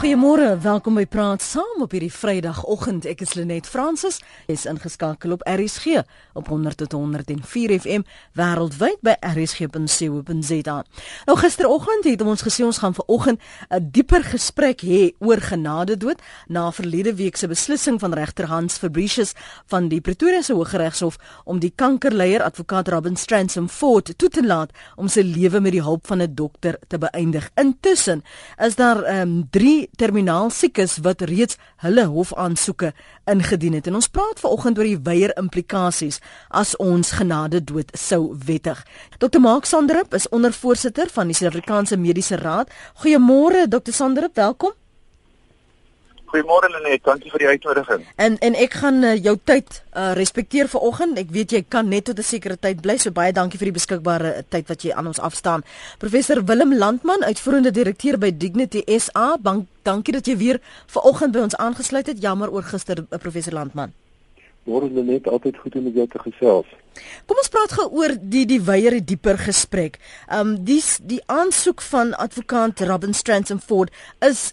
Goeiemôre, welkom by Praat Saam op hierdie Vrydagoggend. Ek is Lenet Fransis. Jy's ingeskakel op RSG op 100.104 FM wêreldwyd by rsg.co.za. Nou gisteroggend het ons gesê ons gaan vanoggend 'n dieper gesprek hê oor genade dood na verlede week se beslissing van regter Hans Fabricius van die Pretoria se Hooggeregshof om die kankerleier advokaat Robin Stransom Ford toe te laat om sy lewe met die hulp van 'n dokter te beëindig. Intussen is daar ehm um, 3 terminaal siekes wat reeds hulle hofaansoeke ingedien het. En ons praat vanoggend oor die weier implikasies as ons genade dood sou wettig. Dr. Mark Sandrup is ondervoorsitter van die Suid-Afrikaanse Mediese Raad. Goeiemôre Dr. Sandrup, welkom. Goeiemôre Lenet, dankie vir die uitnodiging. En en ek gaan uh, jou tyd uh, respekteer vanoggend. Ek weet jy kan net tot 'n sekere tyd bly, so baie dankie vir die beskikbare uh, tyd wat jy aan ons afstaan. Professor Willem Landman, uitvoerende direkteur by Dignity SA, bank, dankie dat jy weer vanoggend by ons aangesluit het. Jammer oor gister, uh, professor Landman. Môre Lenet, altyd goed om met jou te gesels. Kom ons praat gou oor die die weier die dieper gesprek. Um die die aansoek van advokaat Robin Strands and Ford is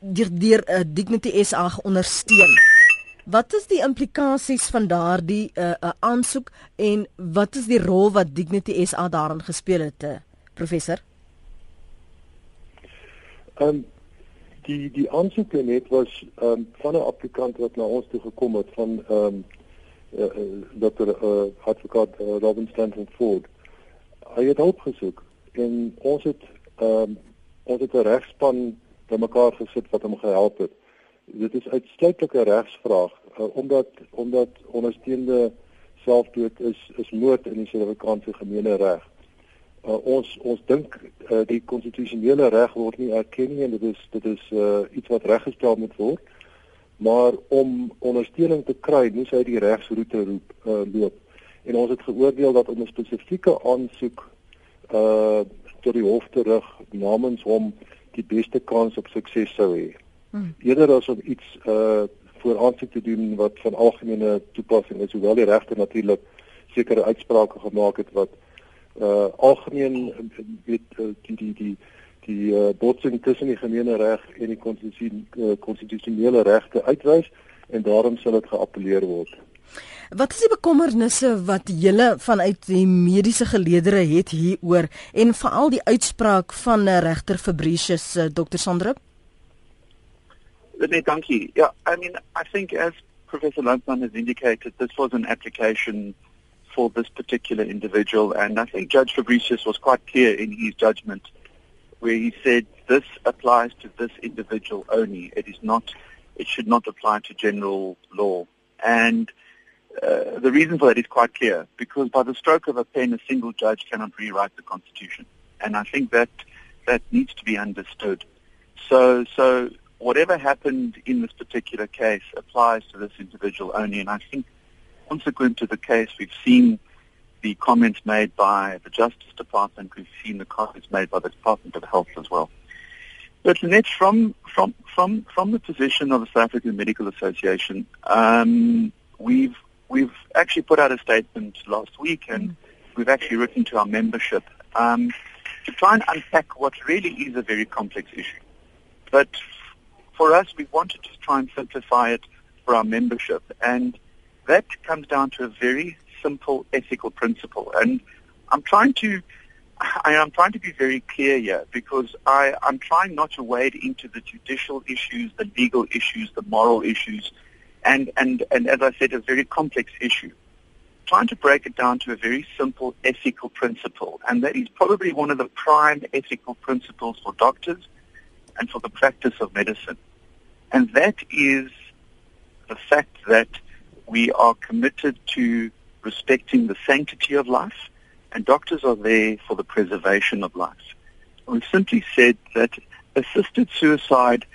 deur deur uh, Dignity SA ondersteun. Wat is die implikasies van daardie 'n uh, uh, aansoek en wat is die rol wat Dignity SA daarin gespeel het, uh, professor? Ehm um, die die aansoek net was ehm um, van 'n applikant wat na ons toe gekom het van ehm um, uh, uh, Dr. Uh, advokaat uh, Robin Stanton Ford. Hy het hulp gesoek en ons het ehm um, ons het 'n regspan bymekaar gesit wat hom gehelp het. Dit is uitsluitlik 'n regsvraag uh, omdat omdat ondersteunende selfdood is is moord in die Suid-Afrikaanse gemene reg. Uh, ons ons dink uh, die konstitusionele reg word nie erken nie en dit is dit is uh, iets wat reggestel moet word. Maar om ondersteuning te kry, moet hy die regsroete roep uh, loop. En ons het geoordeel dat om 'n spesifieke aansoek uh tot die hof terug namens hom die beste kans op sukses sou hê. Hmm. Eerder as om iets uh voor aansoek te doen wat van algemene toepassing is, hoewel die regter natuurlik sekere uitsprake gemaak het wat uh algemeen weet uh, die die die die uh, botsing tussen die gemene reg en die konstitusionele uh, regte uitwys en daarom sal dit geappeleer word. Wat is die bekommernisse wat julle vanuit die mediese geleedere het hieroor en veral die uitspraak van uh, regter Fabricius uh, Dr Sandrup? Nee, dankie. Ja, I mean, I think as Professor Landman has indicated, this was an application for this particular individual and I think Judge Fabricius was quite clear in his judgment where he said this applies to this individual only. It is not it should not apply to general law. And Uh, the reason for that is quite clear because by the stroke of a pen, a single judge cannot rewrite the Constitution, and I think that that needs to be understood. So, so whatever happened in this particular case applies to this individual only, and I think consequent to the case, we've seen the comments made by the Justice Department, we've seen the comments made by the Department of Health as well. But Lynette, from from from from the position of the South African Medical Association, um, we've we've actually put out a statement last week and we've actually written to our membership um, to try and unpack what really is a very complex issue. But for us, we wanted to try and simplify it for our membership. And that comes down to a very simple ethical principle. And I'm trying to I am trying to be very clear here because I, I'm trying not to wade into the judicial issues, the legal issues, the moral issues, and, and, and as I said, a very complex issue. Trying to break it down to a very simple ethical principle, and that is probably one of the prime ethical principles for doctors and for the practice of medicine. And that is the fact that we are committed to respecting the sanctity of life, and doctors are there for the preservation of life. We've simply said that assisted suicide,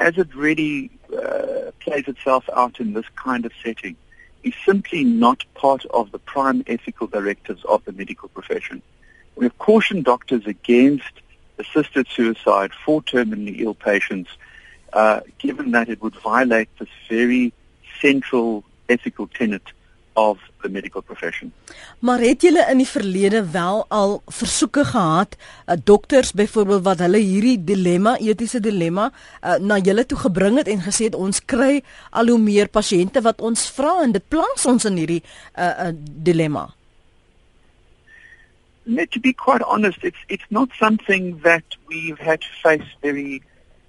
as it really uh, plays itself out in this kind of setting is simply not part of the prime ethical directives of the medical profession. We have cautioned doctors against assisted suicide for terminally ill patients, uh, given that it would violate this very central ethical tenet of the medical profession. Maar het julle in die verlede wel al versoeke gehad, uh, dokters byvoorbeeld wat hulle hierdie dilemma, etiese dilemma, uh, na julle toe gebring het en gesê het ons kry al hoe meer pasiënte wat ons vra en dit plaas ons in hierdie uh, uh, dilemma. Let to be quite honest, it's it's not something that we've had to face very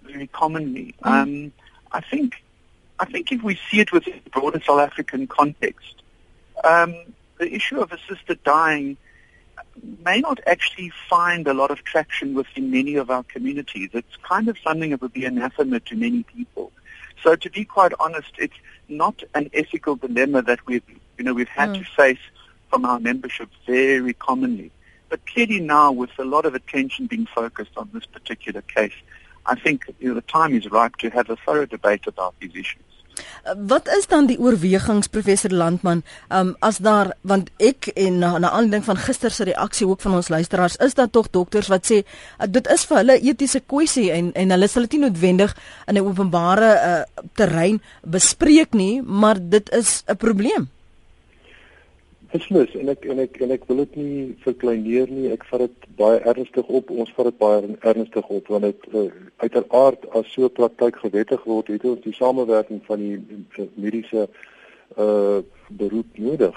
very commonly. Mm. Um I think I think if we see it within the broader South African context, um, the issue of assisted dying may not actually find a lot of traction within many of our communities. It's kind of something that would be anathema to many people. So to be quite honest, it's not an ethical dilemma that we've, you know, we've had mm. to face from our membership very commonly. But clearly now, with a lot of attention being focused on this particular case, I think you know, the time is ripe to have a thorough debate about these issues. Wat is dan die oorwegings professor Landman? Um, as daar want ek en na, na aanleiding van gister se reaksie ook van ons luisteraars is dat tog dokters wat sê uh, dit is vir hulle etiese kwessie en en hulle sal dit nie noodwendig in 'n openbare uh, terrein bespreek nie maar dit is 'n probleem beslis en ek en ek en ek wil dit nie verkleineer nie. Ek vat dit baie ernstig op. Ons vat dit baie ernstig op want dit uh, uiteraard as so praktyk gewettig word, het ons die samewerking van die mediese uh beroep nodig.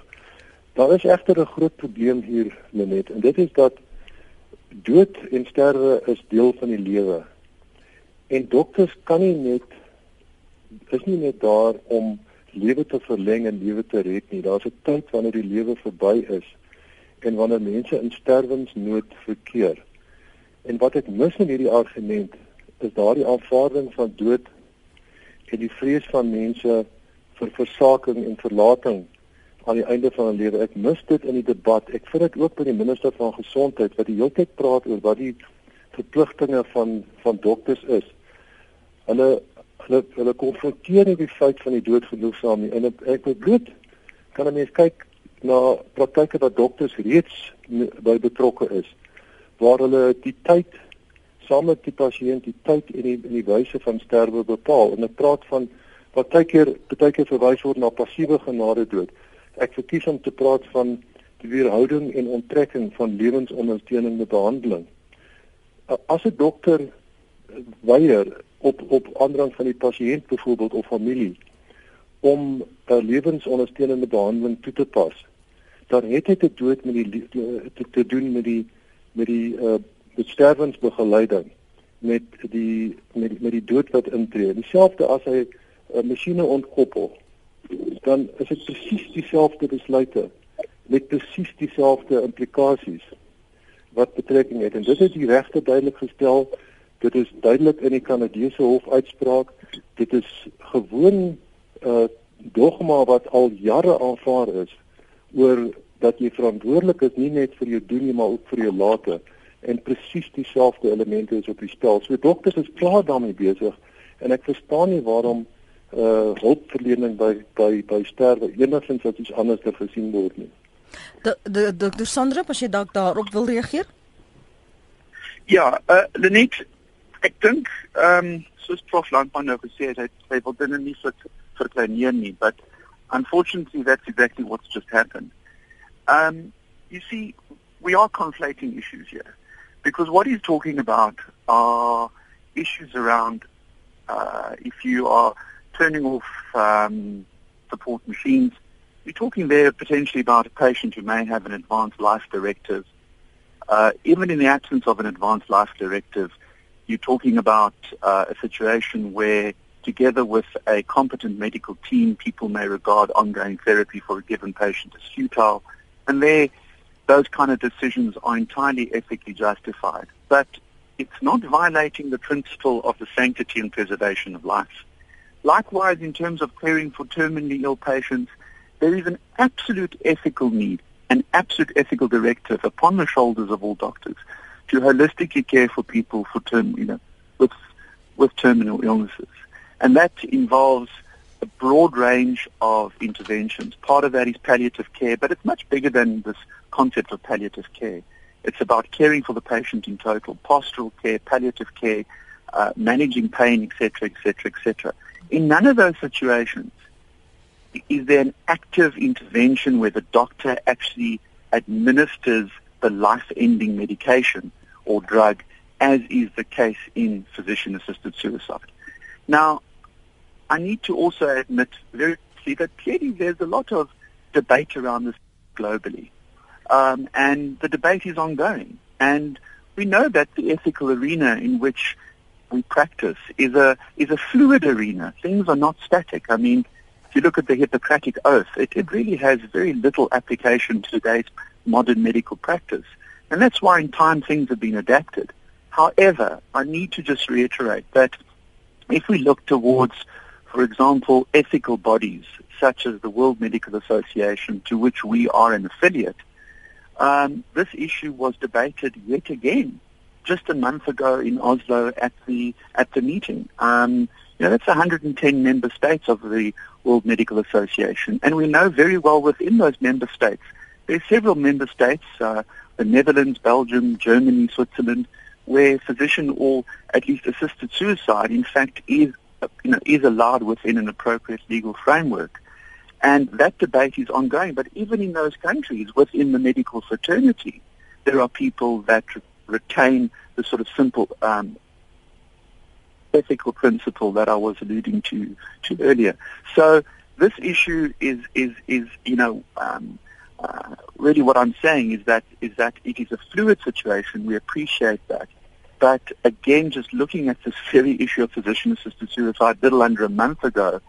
Daar is egter 'n groot probleem hier net en dit is dat dood en sterwe is deel van die lewe. En dokters kan nie net is nie net daar om lewe te verleng en lewe te red nie. Daar's 'n tyd wanneer die lewe verby is en wanneer mense in sterwensnood verkeer. En wat ek mis in hierdie argument is daardie aanvaarding van dood en die vrees van mense vir versaking en verlating aan die einde van 'n lewe. Ek mis dit in die debat. Ek vind dit ook by die minister van gesondheid wat die hele tyd praat oor wat die verpligtinge van van dokters is. Hulle hulle hulle konfronteer nie die feit van die dood genoegsaam nie. En ek wil bloot kan 'n mens kyk na praktyke wat dokters reeds by betrokke is waar hulle die tyd saam met die pasiënt die tyd en die en die wyse van sterwe bepaal. En ek praat van wat baie keer baie keer verwys word na passiewe genade dood. Ek verkies om te praat van die weerhouding en onttrekking van lewensondersteunende behandeling. As 'n dokter weier op op aandrang van die pasiënt byvoorbeeld of familie om 'n lewensondersteunende behandeling toe te pas. Dan het hy te dood met die te, te doen met die met die uh besterwensbegeleiding met die met die, met die dood wat intree. Dieselfde as hy 'n uh, masjiene ontkoppel dan is dit presies dieselfde besluite met presies dieselfde implikasies wat betrekking het. En dit is die regte duidelik gestel Dit is duidelik in die Kanadese hof uitspraak. Dit is gewoon 'n uh, dogma wat al jare aanvaar is oor dat jy verantwoordelik is nie net vir jou doen nie, maar ook vir jou late en presies dieselfde elemente is op die spel. So dokters is klaar daarmee besig en ek verstaan nie waarom uh hulpverlening by by by sterwe enigstens as iets anders te gesien word nie. De de dokter Sandra, as jy dalk daarop wil reageer? Ja, uh Lenet, ek dink ehm um, soos prof Landman nou gesê het, hy wil binne nie vir verkleineer nie, but unfortunately that's exactly what's just happened. Um you see we are conflating issues here because what he's talking about are issues around uh if you are turning off um support machines you're talking there potentially about a patient who may have an advanced life directive uh, even in the absence of an advanced life directive, you're talking about uh, a situation where together with a competent medical team, people may regard ongoing therapy for a given patient as futile. And there, those kind of decisions are entirely ethically justified. But it's not violating the principle of the sanctity and preservation of life. Likewise, in terms of caring for terminally ill patients, there is an absolute ethical need, an absolute ethical directive upon the shoulders of all doctors to holistically care for people for term, you know, with with terminal illnesses, and that involves a broad range of interventions. Part of that is palliative care, but it's much bigger than this concept of palliative care. It's about caring for the patient in total, pastoral care, palliative care, uh, managing pain, etc., etc., etc. In none of those situations is there an active intervention where the doctor actually administers the life-ending medication or drug, as is the case in physician-assisted suicide. Now, I need to also admit very clearly that clearly there's a lot of debate around this globally, um, and the debate is ongoing. And we know that the ethical arena in which we practice is a is a fluid arena. Things are not static. I mean, if you look at the Hippocratic Oath, it, it really has very little application to today's modern medical practice. And that's why in time things have been adapted. However, I need to just reiterate that if we look towards, for example, ethical bodies such as the World Medical Association, to which we are an affiliate, um, this issue was debated yet again just a month ago in Oslo at the at the meeting. Um, you know, that's 110 member states of the World Medical Association, and we know very well within those member states there are several member states, uh, the Netherlands, Belgium, Germany, Switzerland, where physician or at least assisted suicide, in fact, is you know is allowed within an appropriate legal framework. And that debate is ongoing. But even in those countries, within the medical fraternity, there are people that retain the sort of simple um, ethical principle that I was alluding to to earlier. So this issue is is is you know um, uh, really what I'm saying is that is that it is a fluid situation. We appreciate that. But again, just looking at this very issue of physician-assisted suicide, little under a month ago,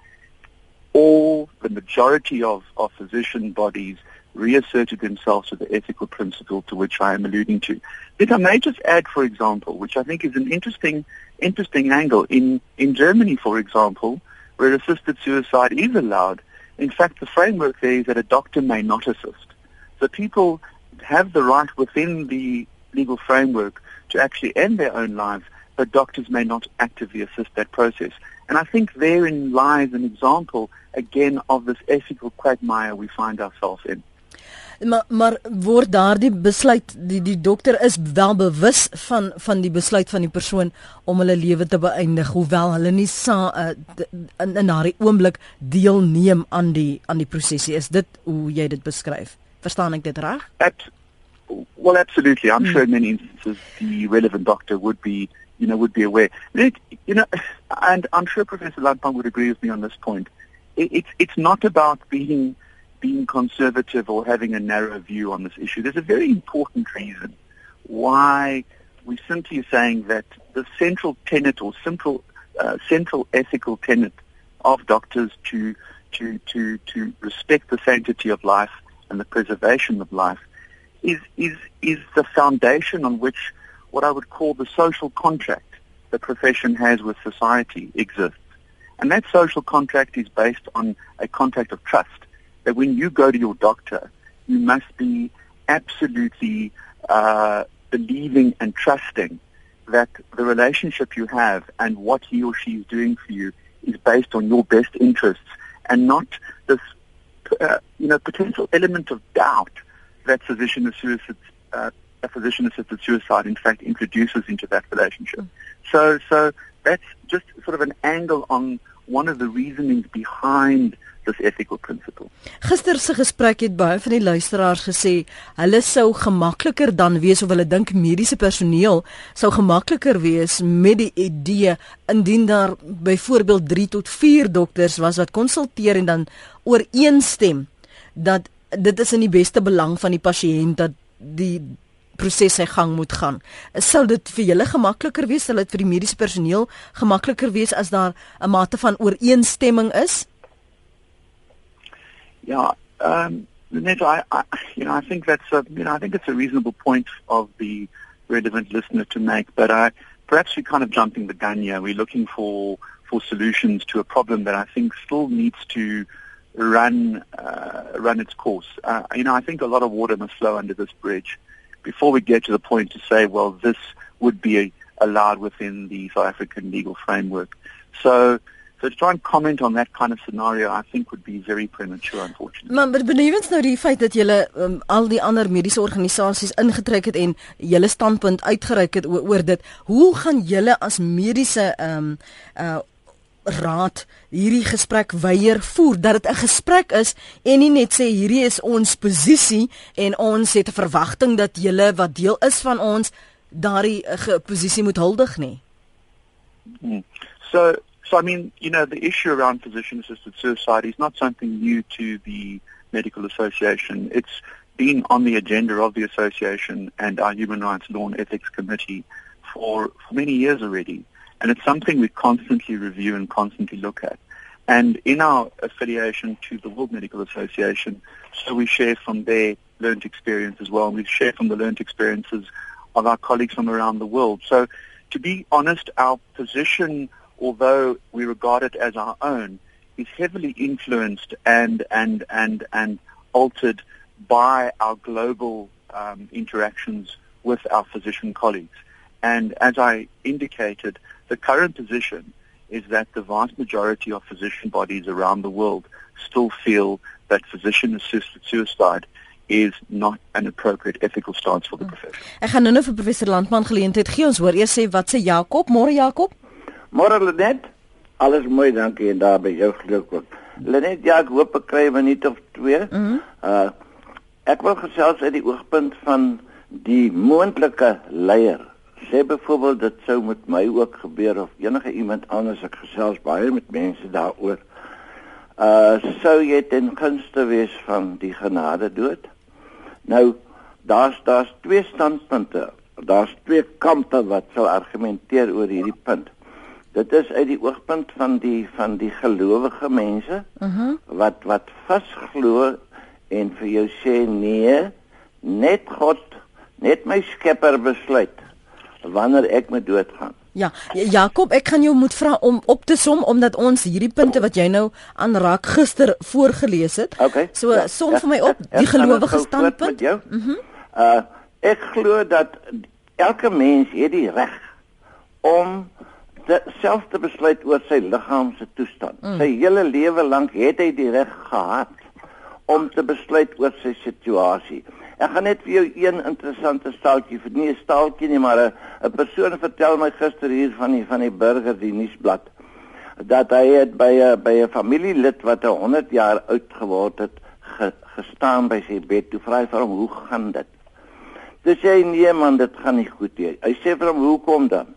all the majority of, of physician bodies reasserted themselves to the ethical principle to which I am alluding to. If I may just add, for example, which I think is an interesting, interesting angle. In, in Germany, for example, where assisted suicide is allowed, in fact, the framework there is that a doctor may not assist. So people have the right within the legal framework to actually end their own lives, but doctors may not actively assist that process. And I think therein lies an example, again, of this ethical quagmire we find ourselves in. Maar maar word daardie besluit die die dokter is wel bewus van van die besluit van die persoon om hulle lewe te beëindig hoewel hulle nie sa uh, in in daardie oomblik deelneem aan die aan die prosesie is dit hoe jy dit beskryf? Verstaan ek dit reg? Well absolutely. I'm hmm. sure in many instances the relevant doctor would be you know would be aware. It, you know and i'm sure professor Lampang would agree with me on this point. It, it's it's not about being being conservative or having a narrow view on this issue. There's a very important reason why we're simply saying that the central tenet or central, uh, central ethical tenet of doctors to, to, to, to respect the sanctity of life and the preservation of life is, is, is the foundation on which what I would call the social contract the profession has with society exists. And that social contract is based on a contract of trust that when you go to your doctor, you must be absolutely uh, believing and trusting that the relationship you have and what he or she is doing for you is based on your best interests and not this, uh, you know, potential element of doubt that physician assisted, uh, a physician assisted suicide in fact introduces into that relationship. So, so that's just sort of an angle on one of the reasonings behind this ethical principle. Gister se gesprek het baie van die luisteraars gesê hulle sou gemakliker dan wees of hulle dink mediese personeel sou gemakliker wees met die idee indien daar byvoorbeeld 3 tot 4 dokters was wat konsulteer en dan ooreenstem dat dit is in die beste belang van die pasiënt dat die proses sy gang moet gaan. Sou dit vir julle gemakliker wees, sal dit vir die mediese personeel gemakliker wees as daar 'n mate van ooreenstemming is? Yeah, um, I, I, you know, I think that's a, you know, I think it's a reasonable point of the relevant listener to make. But I, perhaps we're kind of jumping the gun here. We're looking for for solutions to a problem that I think still needs to run uh, run its course. Uh, you know, I think a lot of water must flow under this bridge before we get to the point to say, well, this would be allowed within the South African legal framework. So So to try and comment on that kind of scenario I think would be very premature unfortunately. Maar benewens nou die feit dat julle um, al die ander mediese organisasies ingetrek het en julle standpunt uitgereik het oor, oor dit, hoe gaan julle as mediese ehm um, uh raad hierdie gesprek weier voer dat dit 'n gesprek is en nie net sê hierdie is ons posisie en ons het 'n verwagting dat julle wat deel is van ons daardie uh, posisie moet huldig nie. Hmm. So so I mean, you know, the issue around physician assisted suicide is not something new to the medical association. It's been on the agenda of the association and our human rights law and ethics committee for, for many years already. And it's something we constantly review and constantly look at. And in our affiliation to the World Medical Association, so we share from their learned experience as well, and we share from the learned experiences of our colleagues from around the world. So to be honest, our position, although we regard it as our own, is heavily influenced and, and, and, and altered by our global um, interactions with our physician colleagues. And as I indicated, the current position is that the vast majority of physician bodies around the world still feel that physician-assisted suicide is not an appropriate ethical stance for the hmm. profession. Ek gaan nou vir professor Landman geleentheid gee. Ons hoor eers sê wat sê Jakob? Môre Jakob? Môre Lenet. Alles mooi, dankie en daar by jou geluk ook. Lenet, ja, ek hoop ek kry 'n minuut of twee. Mm -hmm. Uh ek wil gesels uit die oogpunt van die moontlike leier sê byvoorbeeld dit sou met my ook gebeur of enige iemand anders ek gesels baie met mense daaroor uh sou jy ten gunste wees van die genade dood nou daar's daar's twee standpunte daar's twee kampe wat sou argumenteer oor hierdie punt dit is uit die oogpunt van die van die gelowige mense uh mhm. -huh. wat wat vasglo en vir jou sê nee net God net my skepper besluit wanneer ek moet doodgaan. Ja, Jakob, ek gaan jou moet vra om op te som omdat ons hierdie punte wat jy nou aanraak gister voorgeles het. Okay. So ja, som ja, vir my op ja, die gelowige standpunt. Mhm. Mm uh ek glo dat elke mens het die reg om self te besluit oor sy liggaam se toestand. Mm. Sy hele lewe lank het hy die reg gehad om te besluit oor sy situasie. Ek gaan net vir jou een interessante staaltjie, nie 'n staaltjie nie, maar 'n 'n persoon vertel my gister hier van die van die burger die nuusblad dat hy het by 'n by 'n familielid wat 100 jaar oud geword het ge, gestaan by sy bed. Toe vra hy vir hom, "Hoe gaan dit?" Dis hy nee man, dit gaan nie goed nie. Hy sê vir hom, "Hoekom dan?"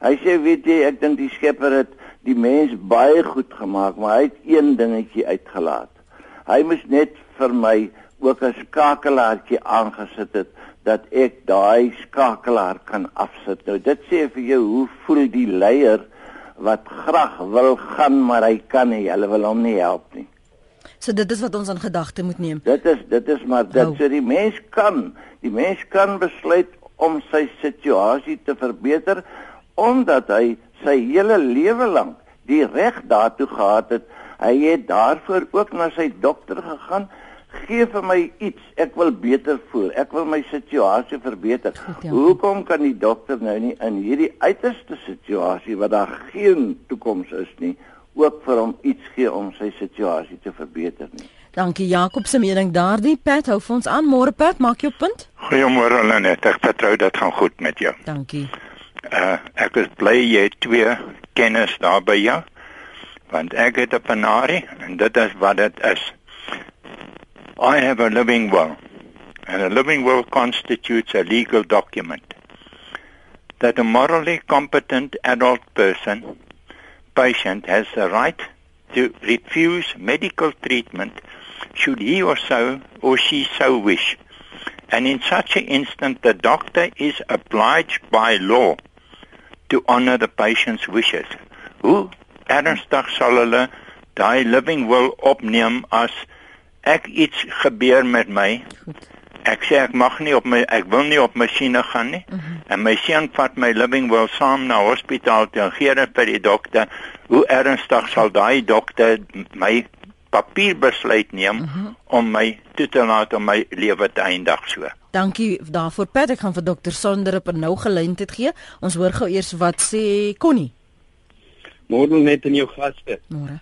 Hy sê, "Weet jy, ek dink die Skepper het die mens baie goed gemaak, maar hy het een dingetjie uitgelaat. Hy moes net vir my ook 'n skakelaartjie aangesit het dat ek daai skakelaar kan afsit. Nou dit sê vir jou hoe voel die leier wat graag wil gaan maar hy kan nie. Hulle wil hom nie help nie. So dit is wat ons aan gedagte moet neem. Dit is dit is maar dit oh. sê die mens kan, die mens kan besluit om sy situasie te verbeter omdat hy sy hele lewe lank die reg daartoe gehad het. Hy het daarvoor ook na sy dokter gegaan gee vir my iets, ek wil beter voel, ek wil my situasie verbeter. Goed, ja. Hoekom kan die dokter nou nie in hierdie uiterste situasie wat daar geen toekoms is nie, ook vir hom iets gee om sy situasie te verbeter nie? Dankie Jakob se mening daardie. Pat hou vir ons aan. Môre Pat, maak jou punt. Goeiemôre Lenet. Ek vertrou dit gaan goed met jou. Dankie. Uh ek is bly jy het twee kennis daar by jou. Want ek het 'n penarie en dit is wat dit is. I have a living will, and a living will constitutes a legal document that a morally competent adult person, patient, has the right to refuse medical treatment should he or so or she so wish. And in such an instant, the doctor is obliged by law to honor the patient's wishes. Hoe ernstig sal hulle daai living will opneem as ek iets gebeur met my. Ek sê ek mag nie op my ek wil nie op masjiene gaan nie. Mm -hmm. En my seun vat my living will saam na hospitaal toe gee dit vir die dokter. Hoe ernstig sal daai dokter my papier besluit neem mm -hmm. om my toe te laat om my lewe te eindig so. Dankie daarvoor Pat. Ek gaan vir dokter Sonder op 'n nou geleentheid gee. Ons hoor gou eers wat sê Connie. Môre net in jou gaste. Môre.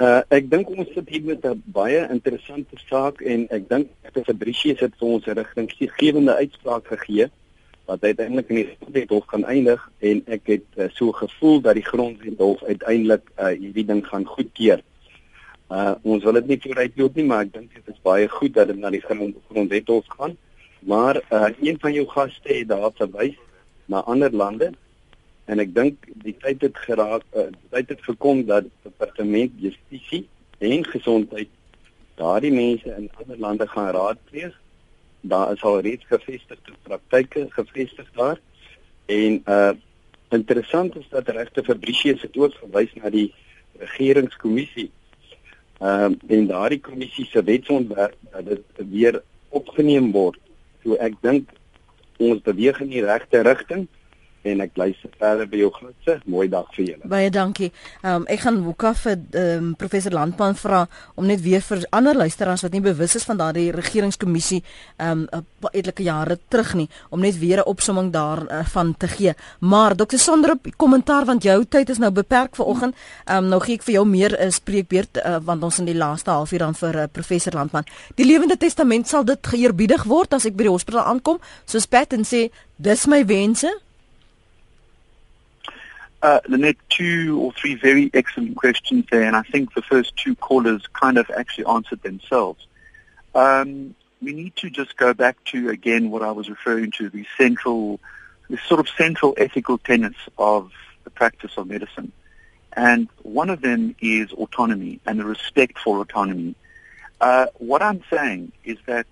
Uh ek dink ons sit hier met 'n baie interessante saak en ek dink Dr. Fabrice het vir ons 'n rigtinggewende uitspraak gegee wat uiteindelik in die grondwethof gaan eindig en ek het uh, so gevoel dat die grondwethof uiteindelik uh, hierdie ding gaan goedkeur. Uh ons wil dit nie vooruit loop nie, maar ek dink dit is baie goed dat dit na die grondwethof gaan. Maar uh een van jou gaste het daar verwys na ander lande en ek dink die tyd het geraak uh, tyd het gekom dat departement justisie en gesondheid daardie mense in ander lande gaan raadpleeg daar is al reeds gevestigde praktyke gevestig daar en uh interessant is dat regte Fabricius het ook verwys na die regeringskommissie ehm uh, en daardie kommissie se wetsontwerp dat dit weer opgeneem word. So ek dink ons beweeg in die regte rigting en ek luister verder by jou grootse mooi dag vir julle. Baie dankie. Um, ek gaan Wuka vir um, professor Landman vra om net weer vir ander luisteraars wat nie bewus is van daardie regeringskommissie ehm um, etlike jare terug nie om net weer 'n opsomming daarvan uh, te gee. Maar Dr. Sonder kommentaar want jou tyd is nou beperk vanoggend. Ehm um, nou gee ek vir jou meer 'n uh, spreekbeurt uh, want ons in die laaste halfuur dan vir uh, professor Landman. Die Lewende Testament sal dit geëerbiedig word as ek by die hospitaal aankom. Soos Pat en sê, dis my wense Uh, Lynette, two or three very excellent questions there, and I think the first two callers kind of actually answered themselves. Um, we need to just go back to, again, what I was referring to, the central, the sort of central ethical tenets of the practice of medicine. And one of them is autonomy and the respect for autonomy. Uh, what I'm saying is that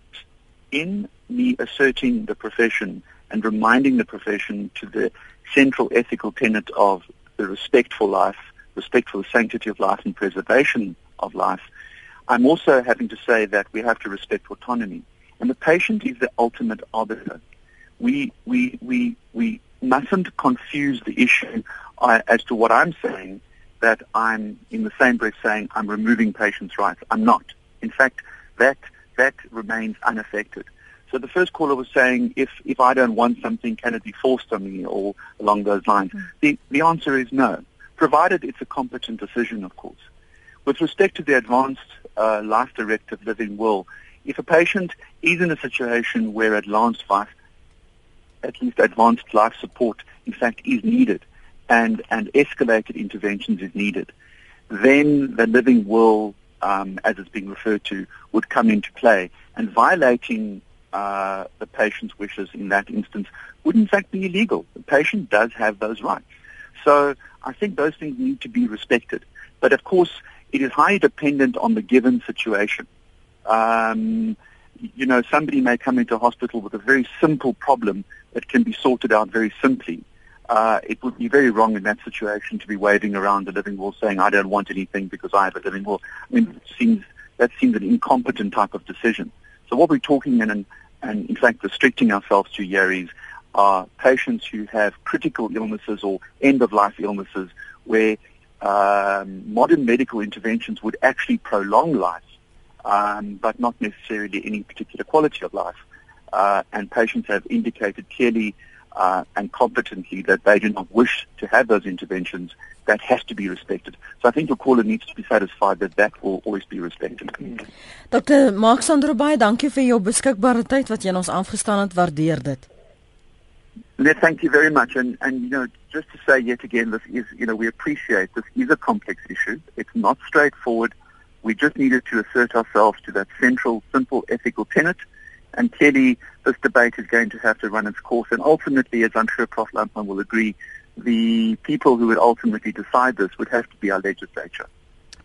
in me asserting the profession and reminding the profession to the central ethical tenet of the respect for life, respect for the sanctity of life and preservation of life, I'm also having to say that we have to respect autonomy. And the patient is the ultimate arbiter. We, we, we, we mustn't confuse the issue uh, as to what I'm saying, that I'm in the same breath saying I'm removing patients' rights. I'm not. In fact, that, that remains unaffected. So the first caller was saying, if, if I don't want something, can it be forced on me or along those lines? Mm. The, the answer is no, provided it's a competent decision, of course. With respect to the advanced uh, life directive living will, if a patient is in a situation where advanced life, at least advanced life support, in fact, is needed and, and escalated interventions is needed, then the living will, um, as it's being referred to, would come into play. And violating uh, the patient's wishes in that instance would in fact be illegal. The patient does have those rights. So I think those things need to be respected. But of course, it is highly dependent on the given situation. Um, you know, somebody may come into hospital with a very simple problem that can be sorted out very simply. Uh, it would be very wrong in that situation to be waving around the living will saying, I don't want anything because I have a living will. I mean, it seems, that seems an incompetent type of decision. So what we're talking in, and, and in fact restricting ourselves to here is are patients who have critical illnesses or end-of-life illnesses where um, modern medical interventions would actually prolong life, um, but not necessarily any particular quality of life. Uh, and patients have indicated clearly uh, and competently that they do not wish to have those interventions, that has to be respected. So I think your caller needs to be satisfied that that will always be respected. Dr. Mark Sandrobaai, dankie vir jou beskikbare tyd wat jy ons aangestaan het. Waardeer dit. Net, thank you very much. And, and, you know, just to say yet again, this is, you know, we appreciate this is a complex issue. It's not straightforward. We just needed to assert ourselves to that central, simple ethical tenet and clearly, this debate is going to have to run its course. And ultimately, as I'm sure Prof. Lampman will agree, the people who would ultimately decide this would have to be our legislature.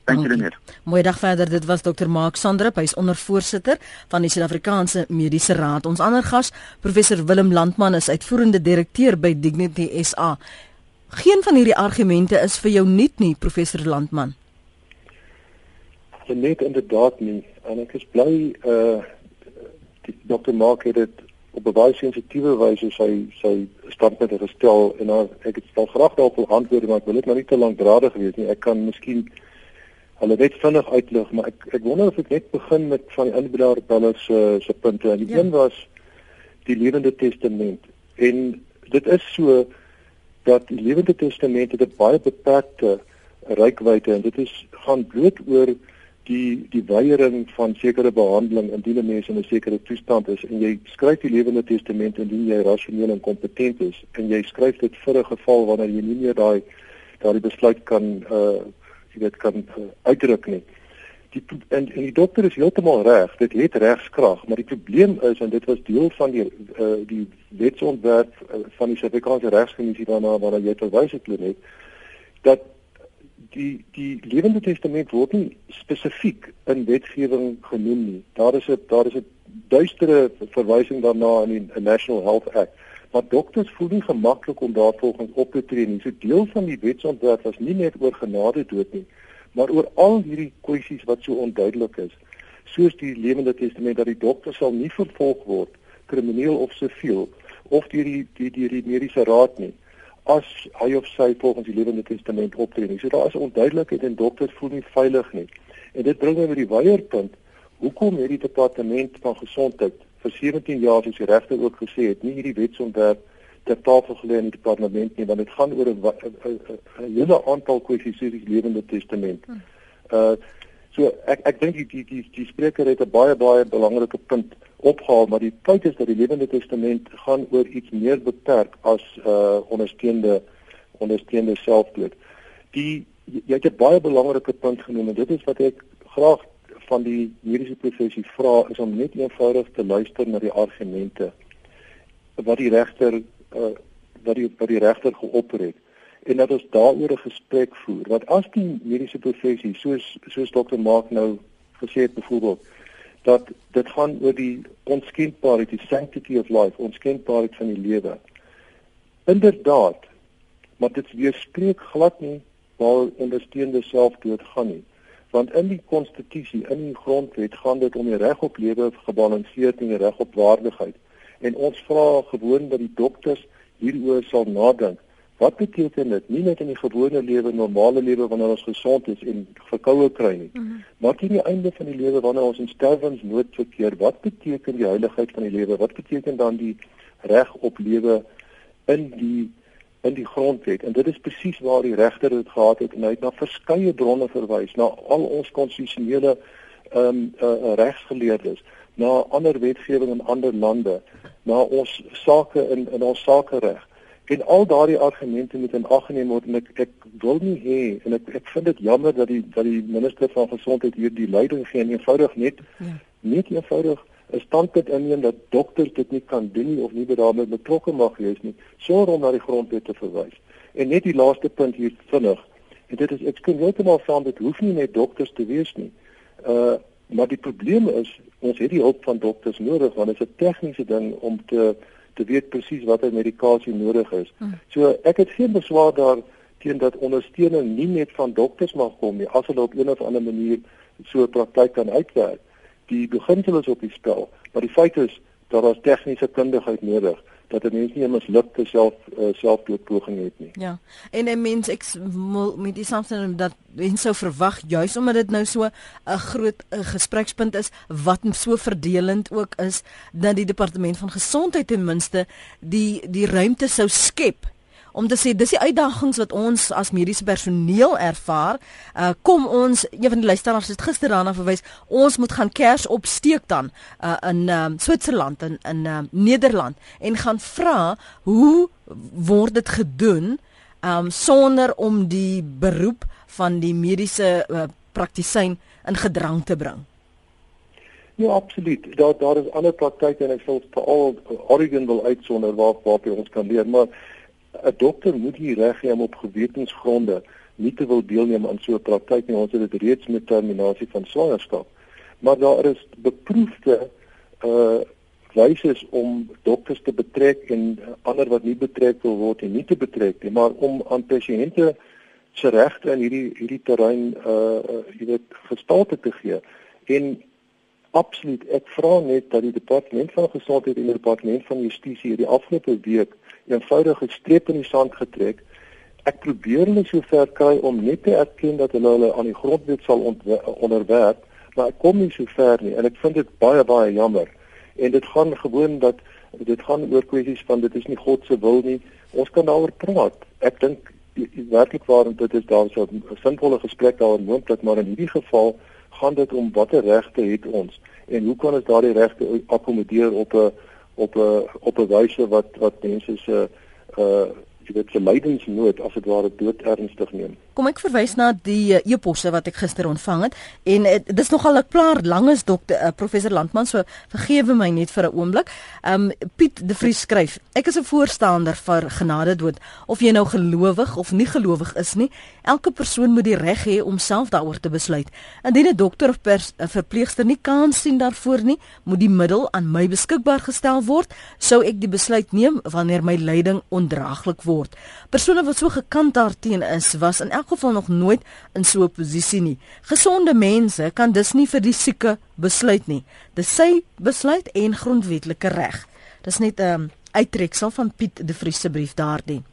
Thank you, Lenet. Mooi dag verder. Dit was Dr. Mark Sandrup, hy's ondervoorsitter van die Suid-Afrikaanse Mediese Raad. Ons ander gas, professor Willem Landman, is uitvoerende direkteur by Dignity SA. Geen van hierdie argumente is vir jou nuut nie, professor Landman. Net inderdaad nie. En ek is bly uh die dokter maak het dit op 'n baie sensitiewe wyse sy sy standpunt gestel en nou ek het stel graag daarop wil antwoord maar ek wil dit nou nie te lankdradig wees nie. Ek kan miskien hulle net vinnig uitlig maar ek ek wonder of ek net begin met van die inbreker bellers se se punte. En die ja. een was die lewende testament. En dit is so dat die lewende testament het 'n baie beperkte rykwyte en dit is gaan bloot oor die die weiering van sekere behandeling indien 'n mens in 'n sekere toestand is en jy skryf die lewende testament indien jy rasioneel en kompetent is en jy skryf dit vir 'n geval wanneer jy nie meer daai daai besluit kan uh jy weet kan uh, uitdruk nie. Die en, en die dokter is heeltemal reg, dit het regskrag, maar die probleem is en dit was deel van die uh die wetsontwerp uh, van die Suid-Afrikaanse regskommissie waarna waarna jy verwys het net dat die die lewende testament word nie spesifiek in wetgewing genoem nie. Daar is 'n daar is 'n duistere verwysing daarna in die National Health Act. Maar dokters voel nie gemaklik om daarvolgens op te tree nie. So deel van die wetsontwerp was nie net oor genade dood nie, maar oor al hierdie kwessies wat so onduidelik is. Soos die lewende testament dat die dokter sal nie vervolg word krimineel of siviel of deur die die, die mediese raad nie as hy of sy volgens die lewende testament optree nie. So daar is onduidelikheid en dokters voel nie veilig nie. En dit bring my by die weierpunt. Hoekom het die departement van gesondheid vir 17 jaar soos die regter ook gesê het, nie hierdie wetsontwerp ter tafel gelê in die departement nie, want dit gaan oor 'n hele aantal kwessies soos die lewende testament. Hm. Uh so ek ek dink die die die, die spreker het 'n baie baie belangrike punt opgehaal maar die feit is dat die lewende testament gaan oor iets meer beperk as uh ondersteunende ondersteunende selfdood. Die jy het 'n baie belangrike punt genoem en dit is wat ek graag van die mediese professie vra is om net eenvoudig te luister na die argumente wat die regter uh wat die wat die regter geopper het en dat ons daaroor 'n gesprek voer want as die mediese professie soos soos dokter Mark nou gesê het byvoorbeeld dat dit gaan oor die onskendbaarheid, die sanctity of life, onskendbaarheid van die lewe. Inderdaad, maar dit weerspreek glad nie waar ondersteunende selfdood gaan nie. Want in die konstitusie, in die grondwet gaan dit om die reg op lewe gebalanseerd en die reg op waardigheid. En ons vra gewoon dat die dokters hieroor sal nadink Wat beteken dit? Nie net in die gewone lewe, normale lewe wanneer ons gesond is en verkoue kry nie. Mm -hmm. Maar teen die einde van die lewe wanneer ons in sterwensnood verkeer, wat beteken die heiligheid van die lewe? Wat beteken dan die reg op lewe in die in die grondwet? En dit is presies waar die regter dit gehad het en hy het na verskeie bronne verwys, na al ons konstitusionele ehm um, uh, regsgeleerdes, na ander wetgewing in ander lande, na ons sake in in ons sakereg en al daardie argumente moet in ag geneem word en ek ek wil nie hê en ek ek vind dit jammer dat die dat die minister van gesondheid hier die leiding gee en eenvoudig net ja. net eenvoudig 'n standpunt inneem dat dokters dit nie kan doen nie of nie daarmee betrokke mag wees nie sonder om na die grondwet te verwys. En net die laaste punt hier vinnig. En dit is ek kan heeltemal saam dit hoef nie net dokters te wees nie. Uh maar die probleem is ons het die hulp van dokters nodig want dit is 'n tegniese ding om te te weet presies watter medikasie nodig is. Hmm. So ek het geen beswaar daar teen dat ondersteuning nie net van dokters mag kom nie, as hulle op een of ander manier so 'n praktyk kan uitwerk. Die beginsel is op die spel, maar die feit is dat daar tegniese kundigheid nodig is dat 'n mens nie 'n mislukte self uh, selfdoodpoging het nie. Ja. En 'n mens ek met die samsin dat mense sou verwag juis omdat dit nou so 'n groot a gesprekspunt is wat so verdelend ook is dat die departement van gesondheid ten minste die die ruimte sou skep om te sê dis die uitdagings wat ons as mediese personeel ervaar. Uh kom ons, een van die luisteraars het gister daarna verwys, ons moet gaan kers opsteek dan uh in um, Switserland en in in um, Nederland en gaan vra hoe word dit gedoen um sonder om die beroep van die mediese uh, praktisyn in gedrang te bring. Ja, absoluut. Daar daar is ander praktyke en ek sal veral Oregon wil uitsonder waar waar ons kan leer, maar 'n dokter moet hier reg hê om op gewetensgronde nie te wil deelneem aan so 'n praktyk nie. Ons het dit reeds met terminasie van swangerskap. Maar daar is beproefde uh wyse om dokters te betrek en ander wat nie betrek wil word en nie te betrek nie, maar om aan pasiënte se regte in hierdie hierdie terrein uh jy weet gestalte te gee. En absoluut, ek vra net dat die departement van gesondheid en die departement van justisie hierdie afgelope week eenvoudig 'n streep in die sand getrek. Ek probeer hulle sover kry om net te erken dat hulle hulle aan die grondwet sal onderwerp, maar ek kom nie sover nie en ek vind dit baie baie jammer. En dit gaan gewoon dat dit gaan oor kwessies van dit is nie God se wil nie. Ons kan daaroor praat. Ek dink werklik waar dit is daar so 'n sinvolle gesprek daaroor moontlik, maar in hierdie geval gaan dit om watter regte het ons en hoe kan ons daardie regte akkommodeer op 'n op 'n op 'n wyse wat wat mense se uh jy weet se lydensnood as dit ware dood ernstig neem. Kom ek verwys na die uh, e-posse wat ek gister ontvang het en uh, dis nogal 'n klaar langes dokter uh, professor Landman so vergewe my net vir 'n oomblik. Um Piet de Vries skryf: Ek is 'n voorstander vir genade dood of jy nou gelowig of nie gelowig is nie. Elke persoon moet die reg hê om self daaroor te besluit. Indien 'n dokter of 'n verpleegster nie kans sien daarvoor nie, moet die middel aan my beskikbaar gestel word, sou ek die besluit neem wanneer my lyding ondraaglik word. Persone wat so gekant daarteen is, was in elk geval nog nooit in so 'n posisie nie. Gesonde mense kan dus nie vir die sieke besluit nie. Dis sy besluit en grondwetlike reg. Dis net 'n um, uittreksel van Piet de Vries se brief daardie.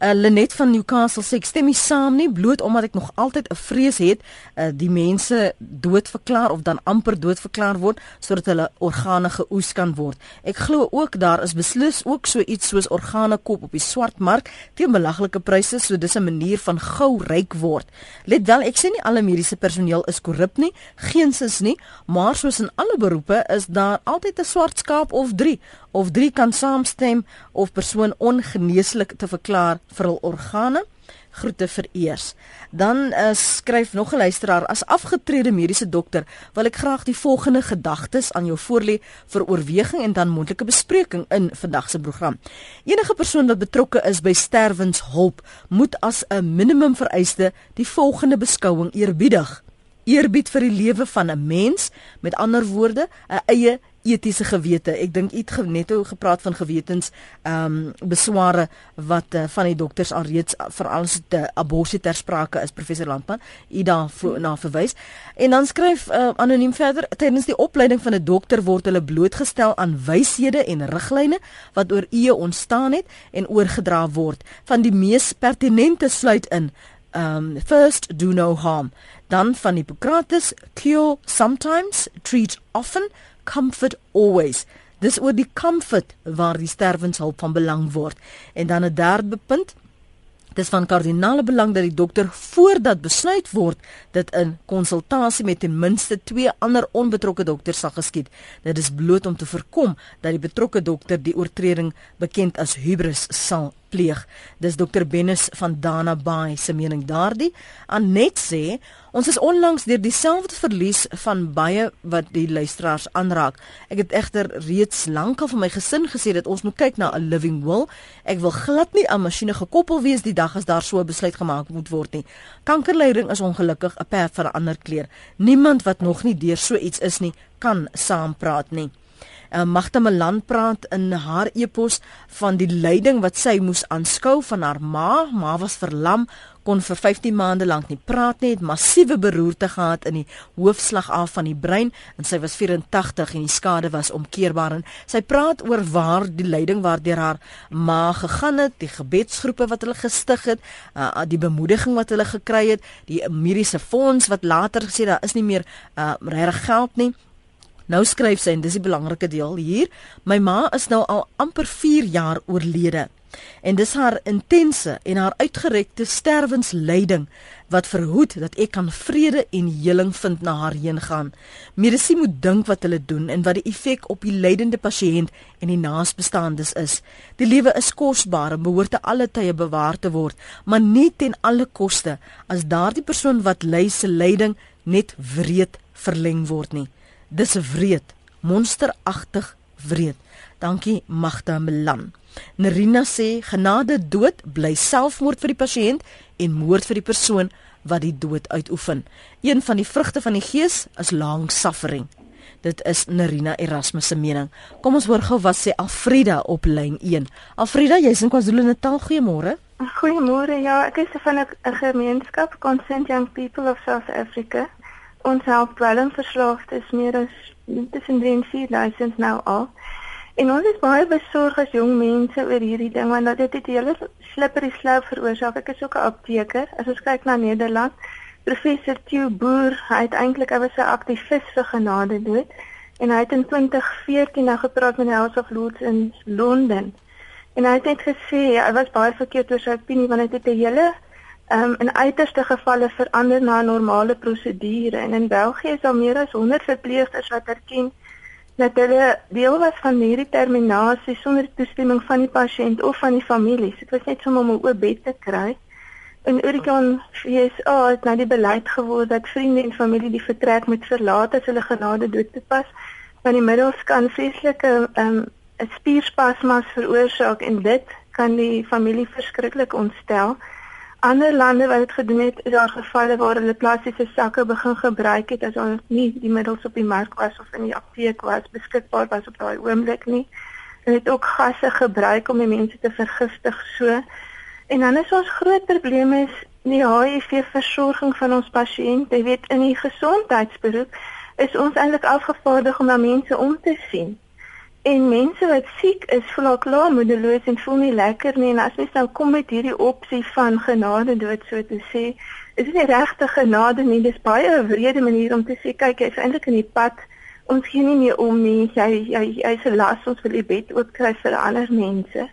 Uh, Lenet van Newcastle sê ek stem nie saam nie bloot omdat ek nog altyd 'n vrees het uh, die mense dood verklaar of dan amper dood verklaar word sodat hulle organe geoes kan word. Ek glo ook daar is beslis ook so iets soos organe koop op die swart mark teen belaglike pryse so dis 'n manier van gou ryk word. Let wel, ek sê nie alle mediese personeel is korrup nie, geensins nie, maar soos in alle beroepe is daar altyd 'n swart skaap of 3 of drie kan saamstem of persoon ongeneeslik te verklaar vir hul organe groete vereers. Dan uh, skryf nog 'n luisteraar as afgetrede mediese dokter wil ek graag die volgende gedagtes aan jou voorlê vir oorweging en dan mondelike bespreking in vandag se program. Enige persoon wat betrokke is by sterwenshulp moet as 'n minimum vereiste die volgende beskouing eerbiedig. Eerbied vir die lewe van 'n mens, met ander woorde, 'n eie etiese gewete. Ek dink iets net hoe gepraat van gewetens ehm um, besware wat uh, van die dokters alreeds veral as dit abortus ter sprake is professor Landman u daar na verwys. En dan skryf uh, anoniem verder tydens die opleiding van 'n dokter word hulle blootgestel aan wyshede en riglyne wat oor eeue ontstaan het en oorgedra word. Van die mees pertinente sluit in um first do no harm dan van Hippokrates cure sometimes treat often comfort always. Dis oor die comfort waar die sterwenshulp van belang word. En dan 'n derde punt. Dis van kardinale belang dat die dokter voordat besluit word dit in konsultasie met ten minste twee ander onbetrokke dokters sal geskied. Dit is bloot om te voorkom dat die betrokke dokter die oortreding bekend as hubris sal pleeg. Dis dokter Bennis van Dana Bay se mening daardie. Anet sê ons is onlangs deur dieselfde verlies van baie wat die luisteraars aanraak. Ek het egter reeds lankal vir my gesin gesê dat ons moet kyk na 'n living will. Ek wil glad nie aan masjiene gekoppel wees die dag as daar so 'n besluit gemaak moet word nie. Kankerlyding is ongelukkig 'n perd van 'n ander kleur. Niemand wat nog nie deur so iets is nie, kan saampraat nie. Uh, Magda Melan praat in haar epos van die lyding wat sy moes aanskou van haar ma. Ma was verlam, kon vir 15 maande lank nie praat nie, het massiewe beroerte gehad in die hoofslag af van die brein en sy was 84 en die skade was omkeerbaar en sy praat oor waar die lyding waardeur haar ma gegaan het, die gebedsgroepe wat hulle gestig het, uh, die bemoediging wat hulle gekry het, die mediese fonds wat later gesê daar is nie meer uh, regtig geld nie Nou skryf sy en dis die belangrike deel hier. My ma is nou al amper 4 jaar oorlede. En dis haar intense en haar uitgerekte sterwenslyding wat verhoed dat ek kan vrede en heling vind na haar heen gaan. Mediese moet dink wat hulle doen en wat die effek op die lydende pasiënt en die naasbestaandes is. Die lewe is kosbaar en behoort te alle tye bewaar te word, maar nie ten alle koste as daardie persoon wat ly se lyding net wreed verleng word nie. Dis wreed, monsteragtig wreed. Dankie Magda Melan. Nerina sê genade dood bly selfmoord vir die pasiënt en moord vir die persoon wat die dood uitoefen. Een van die vrugte van die gees is long suffering. Dit is Nerina Erasmus se mening. Kom ons hoor gou wat sê Alfrida op lyn 1. Alfrida, jy's in KwaZulu-Natal. Goeiemôre. Goeiemôre. Ja, ek is van 'n gemeenskap Consent Young People of South Africa. Ons help dwelmverslaafdes meer as tussen 3 en 4000 nou al. En ons is baie besorg as jong mense oor hierdie ding want dit het hele slippery slope veroorsaak. Ek is ook 'n apteker. As ons kyk na Nederland, professor Theo Boer, hy het eintlik hy was 'n aktivis vir genade dood en hy het in 2014 nou gepraat met die House of Lords in Londen. En hy het net gesê hy was baie verkeerd oor sy opinie want hy het 'n hele um, in uiterste gevalle verander na 'n normale prosedure en in België is daar meer as 100 verpleegsters wat erken dat hulle deel was van hierdie terminasie sonder toestemming van die pasiënt of van die familie. Dit was net om 'n oop bed te kry. In Oregon FSA het nou die beleid geword dat vriende en familie die vertrek moet verlaat as hulle genade dood toepas, want die middels kan vreeslike ehm um, spierspasmas veroorsaak en dit kan die familie verskriklik ontstel. Ander lande wat dit gedoen het, is daar gevalle waar hulle plastiese sakke begin gebruik het as ons nie die middels op die mark was of in die apteek was beskikbaar was op daai oomblik nie. Hulle het ook gasse gebruik om die mense te vergiftig so. En dan is ons groot probleem is die HIV versorging van ons pasiënte. Jy weet in die gesondheidsberoep is ons eintlik afgevaardig om na mense om te sien. En mense wat siek is, voel al klaar moedeloos en voel nie lekker nie en as mens nou kom met hierdie opsie van genade dood so te sê, is dit nie regte genade nie, dis baie 'n wrede manier om te sê kyk jy's eintlik in die pad. Ons gee nie meer om nie. Jy jy jy's 'n las ons wil die bed oop kry vir ander mense.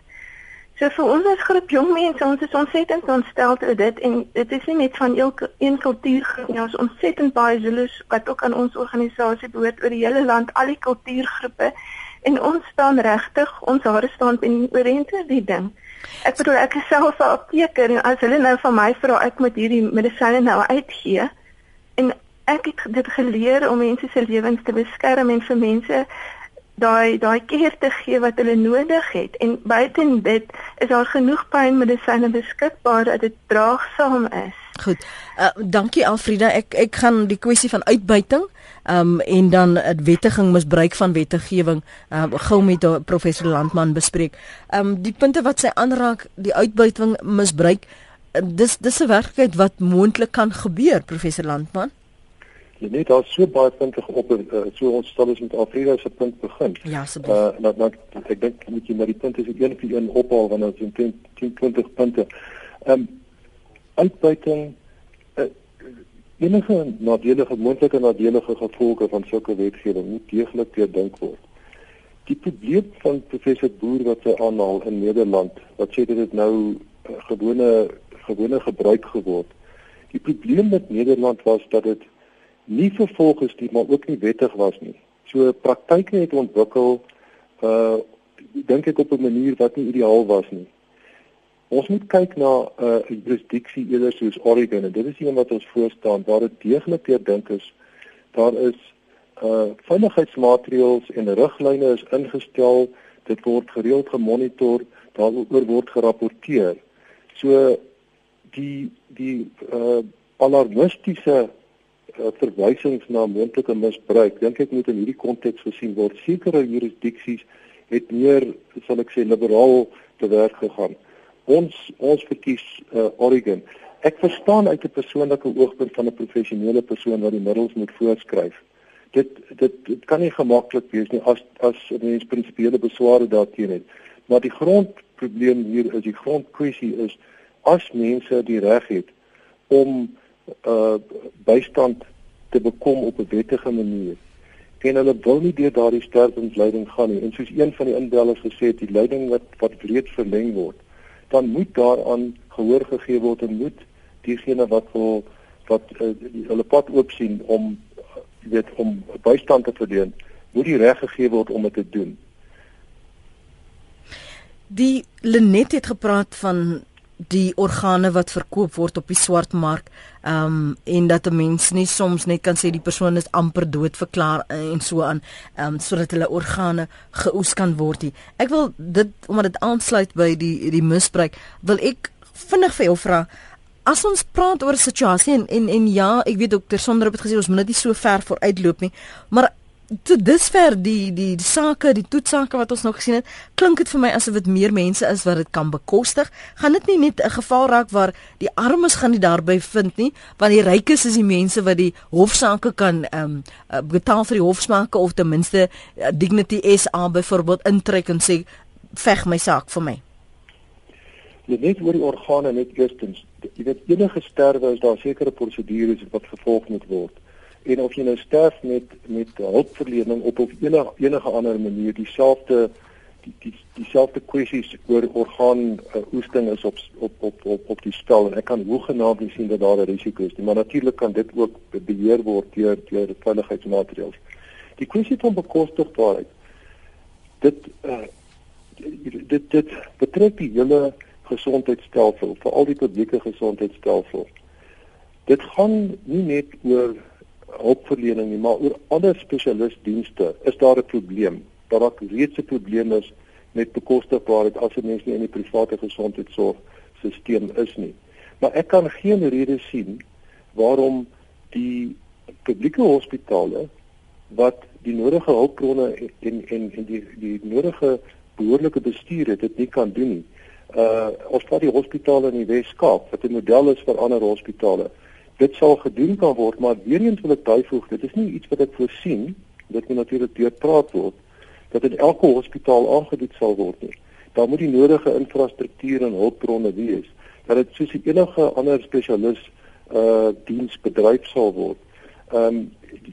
So vir ons as groep jong mense, ons is ontsettend ontstel oor dit en dit is nie net van elke een kultuurgroep nie, ons ontsettend baie Zulus wat ook aan ons organisasie behoort oor die hele land, al die kultuurgroepe en ons staan regtig ons hare staan in oorente die ding. Ek bedoel ek is self 'n apteker en as hulle nou van my vra ek moet hierdie medisyne nou uitgee en ek het dit geleer om mense se lewens te beskerm en vir mense daai daai keer te gee wat hulle nodig het en buiten dit is daar genoeg pynmedisyne beskikbaar dat dit draagsaam is. Goed. Uh, dankie Alfrida. Ek ek gaan die kwessie van uitbuiting um en dan wettiging misbruik van wetgewing um gou met professor Landman bespreek. Um die punte wat sy aanraak, die uitbuiting misbruik, uh, dis dis 'n werklikheid wat moontlik kan gebeur, professor Landman. Jy net daar so baie punte op uh, so ons stel ons met Afrika se punt begin. Ja, asseblief. Uh dat dat ek dink moet jy maar die punte so een vir een ophaal wanneer ons 10 10 20 punte. Um uitbuiting enige nadelige moontlike nadelige gevolge van sulke wetgewing moet deeglik deurdink word. Die probleem van professor Boer wat sy aanhaal in Nederland, wat sê dit het nou uh, gewone gewone gebruik geword. Die probleem met Nederland was dat dit nie vervolg is nie, maar ook nie wettig was nie. So praktyke het ontwikkel uh dink ek op 'n manier wat nie ideaal was nie. Ons moet kyk na 'n uh, jurisdiksie eerder soos Oregon en dit is een wat ons voorstaan waar dit deeglik deurdink is. Daar is uh veiligheidsmaatreëls en riglyne is ingestel. Dit word gereeld gemonitor, daaroor word gerapporteer. So die die uh alarmistiese uh, verwysings na moontlike misbruik, dink ek moet in hierdie konteks gesien word. Sekere jurisdiksies het meer, sal ek sê, liberaal te werk gegaan ons ons verkies uh, Oregon. Ek verstaan uit 'n persoonlike oogpunt van 'n professionele persoon wat die middels moet voorskryf. Dit dit dit kan nie gemaklik wees nie as as mens prinsipiele besware daarteen het. Maar die grondprobleem hier is die grondkwessie is as mense die reg het om uh bystand te bekom op 'n wettige manier en hulle wil nie deur daardie sterwingsleiding gaan nie en soos een van die inbellers gesê het die leiding wat wat breed verleng word dan moet daaraan gehoor gegee word en moet diegene wat wil wat uh, hulle pad oop sien om jy weet om bystand te verleen, moet die reg gegee word om dit te doen. Die Lenet het gepraat van die organe wat verkoop word op die swart mark ehm um, en dat 'n mens nie soms net kan sê die persoon is amper dood verklaar en so aan ehm um, sodat hulle organe geoes kan word. Die. Ek wil dit omdat dit aansluit by die die misbruik, wil ek vinnig vir jou vra as ons praat oor 'n situasie en, en en ja, ek weet dokter Sonder het gesê ons moet net nie so ver vooruitloop nie, maar tot dusver die die sake, die toetsake wat ons nog gesien het, klink dit vir my asof dit meer mense is wat dit kan bekostig. Gaan dit nie net 'n geval raak waar die armes gaan nie daarby vind nie, want die rykes is die mense wat die hofsaake kan ehm um, betaal vir die hofsaake of ten minste uh, Dignity SA byvoorbeeld intrek en sê veg my saak vir my. Dit net oor die organe net eerstens, jy weet enige sterwe is daar sekere prosedures wat gevolg moet word en of jy nou sterf met met hulpverlening op of enige enige ander manier dieselfde die die dieselfde kwessies oor orgaan uh, oesting is op op op op op die spel en ek kan hoegenaamd nie sien dat daar 'n risiko is nie maar natuurlik kan dit ook beheer word deur deur veiligheidsmaatreëls. Die kwessie van bekostigbaarheid dit uh, dit dit betrek die hele gesondheidstelsel, veral die publieke gesondheidstelsel. Dit gaan nie net oor hulpverlening nie, maar oor ander spesialistdienste is daar 'n probleem daar reeds 'n probleem is met bekostigbaarheid as 'n mens nie in die private gesondheidsorgstelsel is nie. Maar ek kan geen rede sien waarom die publieke hospitale wat die nodige hulpbronne en en en die die nodige behoorlike bestuur het dit nie kan doen nie. Uh ons vat die hospitale in die Wes-Kaap wat 'n model is vir ander hospitale. Dit sal gedoen kan word, maar weer eens wil ek byvoeg, dit is nie iets wat ek voorsien dit moet natuurlik deur praat word dat in elke hospitaal aangebied sal word nie. Daar moet die nodige infrastruktuur en hulpbronne wees dat dit soos enige ander spesialis uh diens bedryf sal word. Ehm um,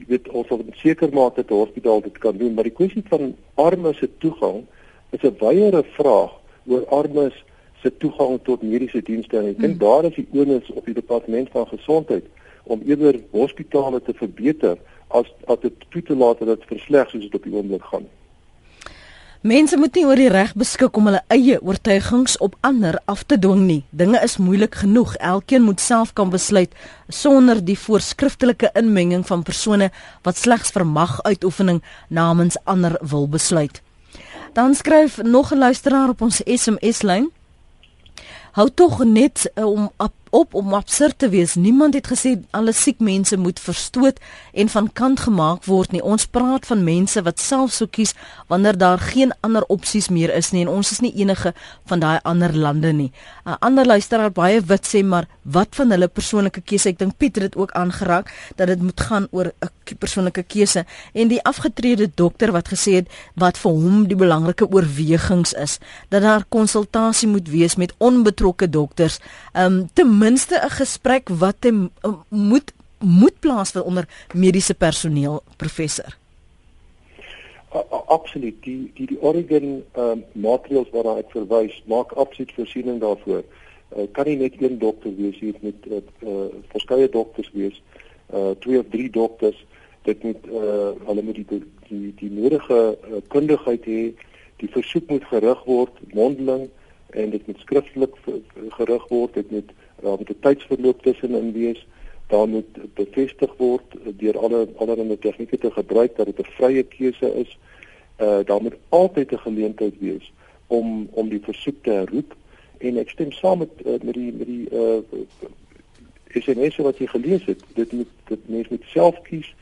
weet ons wil seker maak dat 'n hospitaal dit kan doen, maar die kwessie van armes se toegang is 'n wyeere vraag oor armes se toegang tot mediese dienste en ek dink hmm. daar is die onus op die departement van gesondheid om eerder hospitale te verbeter as as dit toe te laat dat dit versleg soos dit op die oomblik gaan. Mense moet nie oor die reg beskik om hulle eie oortuigings op ander af te dwing nie. Dinge is moeilik genoeg. Elkeen moet self kan besluit sonder die voorskriftelike inmenging van persone wat slegs vir maguitoefening namens ander wil besluit. Dan skryf nog 'n luisteraar op ons SMS-lyn. Hou tog net uh, om op om absurd te wees. Niemand het gesê alle siek mense moet verstoot en van kant gemaak word nie. Ons praat van mense wat self sou kies wanneer daar geen ander opsies meer is nie en ons is nie enige van daai ander lande nie. 'n Ander luisteraar baie wit sê maar wat van hulle persoonlike keuse? Ek dink Pieter het ook aangeraak dat dit moet gaan oor 'n persoonlike keuse en die afgetrede dokter wat gesê het wat vir hom die belangrike oorwegings is dat daar konsultasie moet wees met onbetrokke dokters. Um ten minste 'n gesprek wat hy moet moet plaasvind onder mediese personeel professor. Absoluut. Die die die Oregon ehm um, maatreëls waarna ek verwys, maak absoluut voorsiening daarvoor. Uh, kan nie net een dokter wees hier met uh, uh, verskeie dokters wees. Uh twee of drie dokters. Dit moet uh hulle moet die die die nodige uh, kundigheid hê. Die versoek moet gerig word mondeling en dit moet skriftelik gerig word. Dit moet daar moet 'n tydsverloop tussenin wees. Daar moet bevestig word deur alle allerlei tegnieke te gebruik dat dit 'n vrye keuse is. Uh daar moet altyd 'n geleentheid wees om om die versoek te herroep en ek stem saam met uh, met die met die uh SMS wat jy gelees het. Dit moet dit mens moet self kies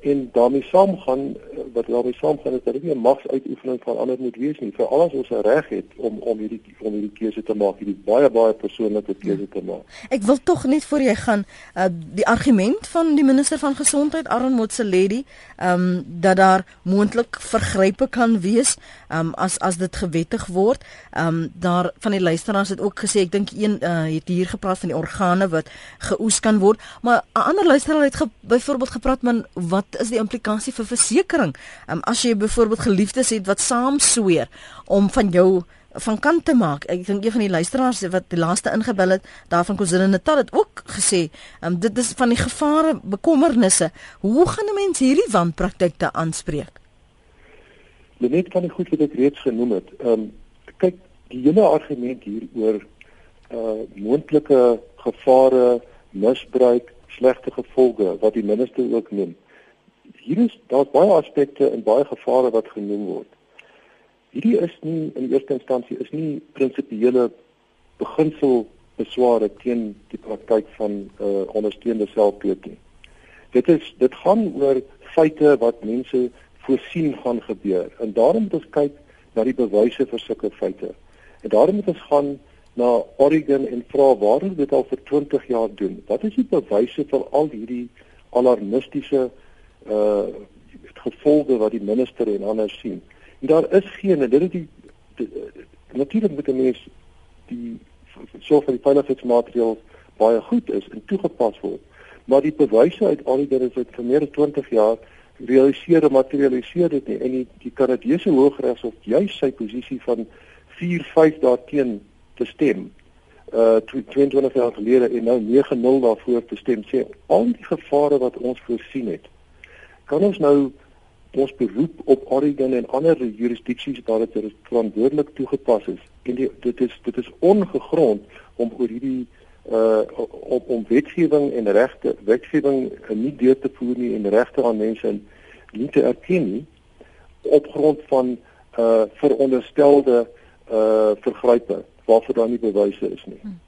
en daarmee saamgaan uh, wat daarmee saamgaan is dat dit nie 'n magsuitoefening van ander moet wees nie vir alles ons reg het om om hierdie om hierdie keuse te maak hierdie baie baie persoonlike keuse te maak. Ek wil tog net voor jy gaan uh die argument van die minister van gesondheid Aaron Motsoaledi um dat daar moontlik vergrype kan wees um as as dit gewettig word. Um daar van die luisteraars het ook gesê ek dink een uh het hier gepraat van die organe wat geoes kan word, maar 'n ander luisteraar het ge, byvoorbeeld gepraat man wat is die implikasie vir versekerings? Um, as jy byvoorbeeld geliefdes het wat saam sweer om van jou van kant te maak. Ek dink een van die luisteraars wat die laaste ingebel het, daarvan KwaZulu-Natal het ook gesê, um, dit is van die gevare, bekommernisse. Hoe gaan 'n mens hierdie wanpraktyke aanspreek? Net kan ek goed wat ek reeds genoem het. Ehm um, kyk, die hele argument hier oor uh moontlike gevare, misbruik, slegte gevolge wat die minister ook noem hier is daar's baie aspekte en baie gevare wat genoem word. Hierdie is nie in eerste instansie is nie prinsipiële beginsel besware teen die praktyk van uh ondersteunende selfdood nie. Dit is dit gaan oor feite wat mense voorsien gaan gebeur en daarom moet ons kyk na die bewyse vir sulke feite. En daarom moet ons gaan na Oregon en vra waarom dit al vir 20 jaar doen. Wat is die bewyse vir al hierdie alarmistiese uh gevolge wat die minister en ander sien. En daar is geen en dit is die, die, die natuurlik moet 'n mens die so vir die veiligheidsmaatreëls baie goed is en toegepas word. Maar die bewyse uit al die dinge wat vir meer as 20 jaar realiseer materialiseer dit nie en die die Kanadese Hooggeregshof juis sy posisie van 4-5 daarteen te stem uh 22 jaar gelede en nou 9-0 daarvoor te stem sê al die gevare wat ons voorsien het kan ons nou ons beroep op Oregon en ander jurisdiksies waar dit verantwoordelik toegepas is en die, dit is dit is ongegrond om oor hierdie uh om om wetgewing en regte wetgewing nie deur te voer nie en regte aan mense nie te erken nie op grond van uh veronderstelde uh vergrype waarvoor daar nie bewyse is nie. Hmm.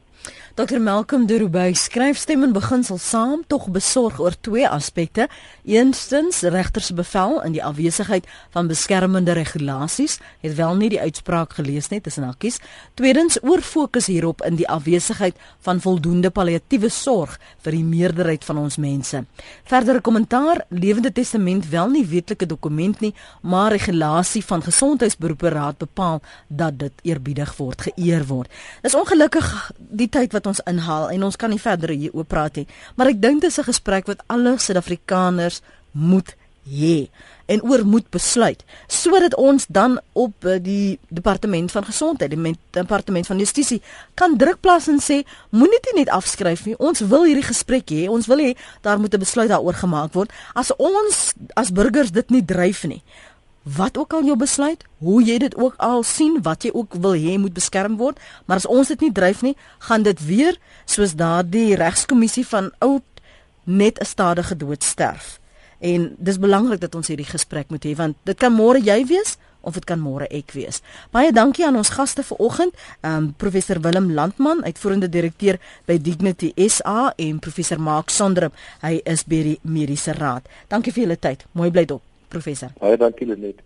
Dr Malcolm de Roubaix skryf stem in beginsel saam tog besorg oor twee aspekte. Eerstens regters bevel in die afwesigheid van beskermende regulasies, het wel nie die uitspraak gelees net tussen hakkies. Tweedens oor fokus hierop in die afwesigheid van voldoende palliatiewe sorg vir die meerderheid van ons mense. Verdere kommentaar: Lewende Testament wel nie wetlike dokument nie, maar regulasie van gesondheidsberoepe raad bepaal dat dit eerbiedig word, geëer word. Dis ongelukkig die tyd wat ons inhaal en ons kan nie verder hier oop praat nie. Maar ek dink dit is 'n gesprek wat alle Suid-Afrikaners moet hê en oor moet besluit sodat ons dan op eh, die departement van gesondheid, die departement van justisie kan druk plaas en sê moenie dit net afskryf nie. Ons wil hierdie gesprek hê. Ons wil hê daar moet 'n besluit daaroor gemaak word. As ons as burgers dit nie dryf nie, wat ook al jou besluit, hoe jy dit ook al sien, wat jy ook wil hê moet beskerm word, maar as ons dit nie dryf nie, gaan dit weer soos daardie regskommissie van oud net 'n stadige dood sterf. En dis belangrik dat ons hierdie gesprek moet hê want dit kan môre jy wees of dit kan môre ek wees. Baie dankie aan ons gaste vanoggend, ehm um, professor Willem Landman, uitvoerende direkteur by Dignity SA en professor Mark Sondrup, hy is by die Mediese Raad. Dankie vir julle tyd. Mooi bly dop professor. Baie dankie Lenet.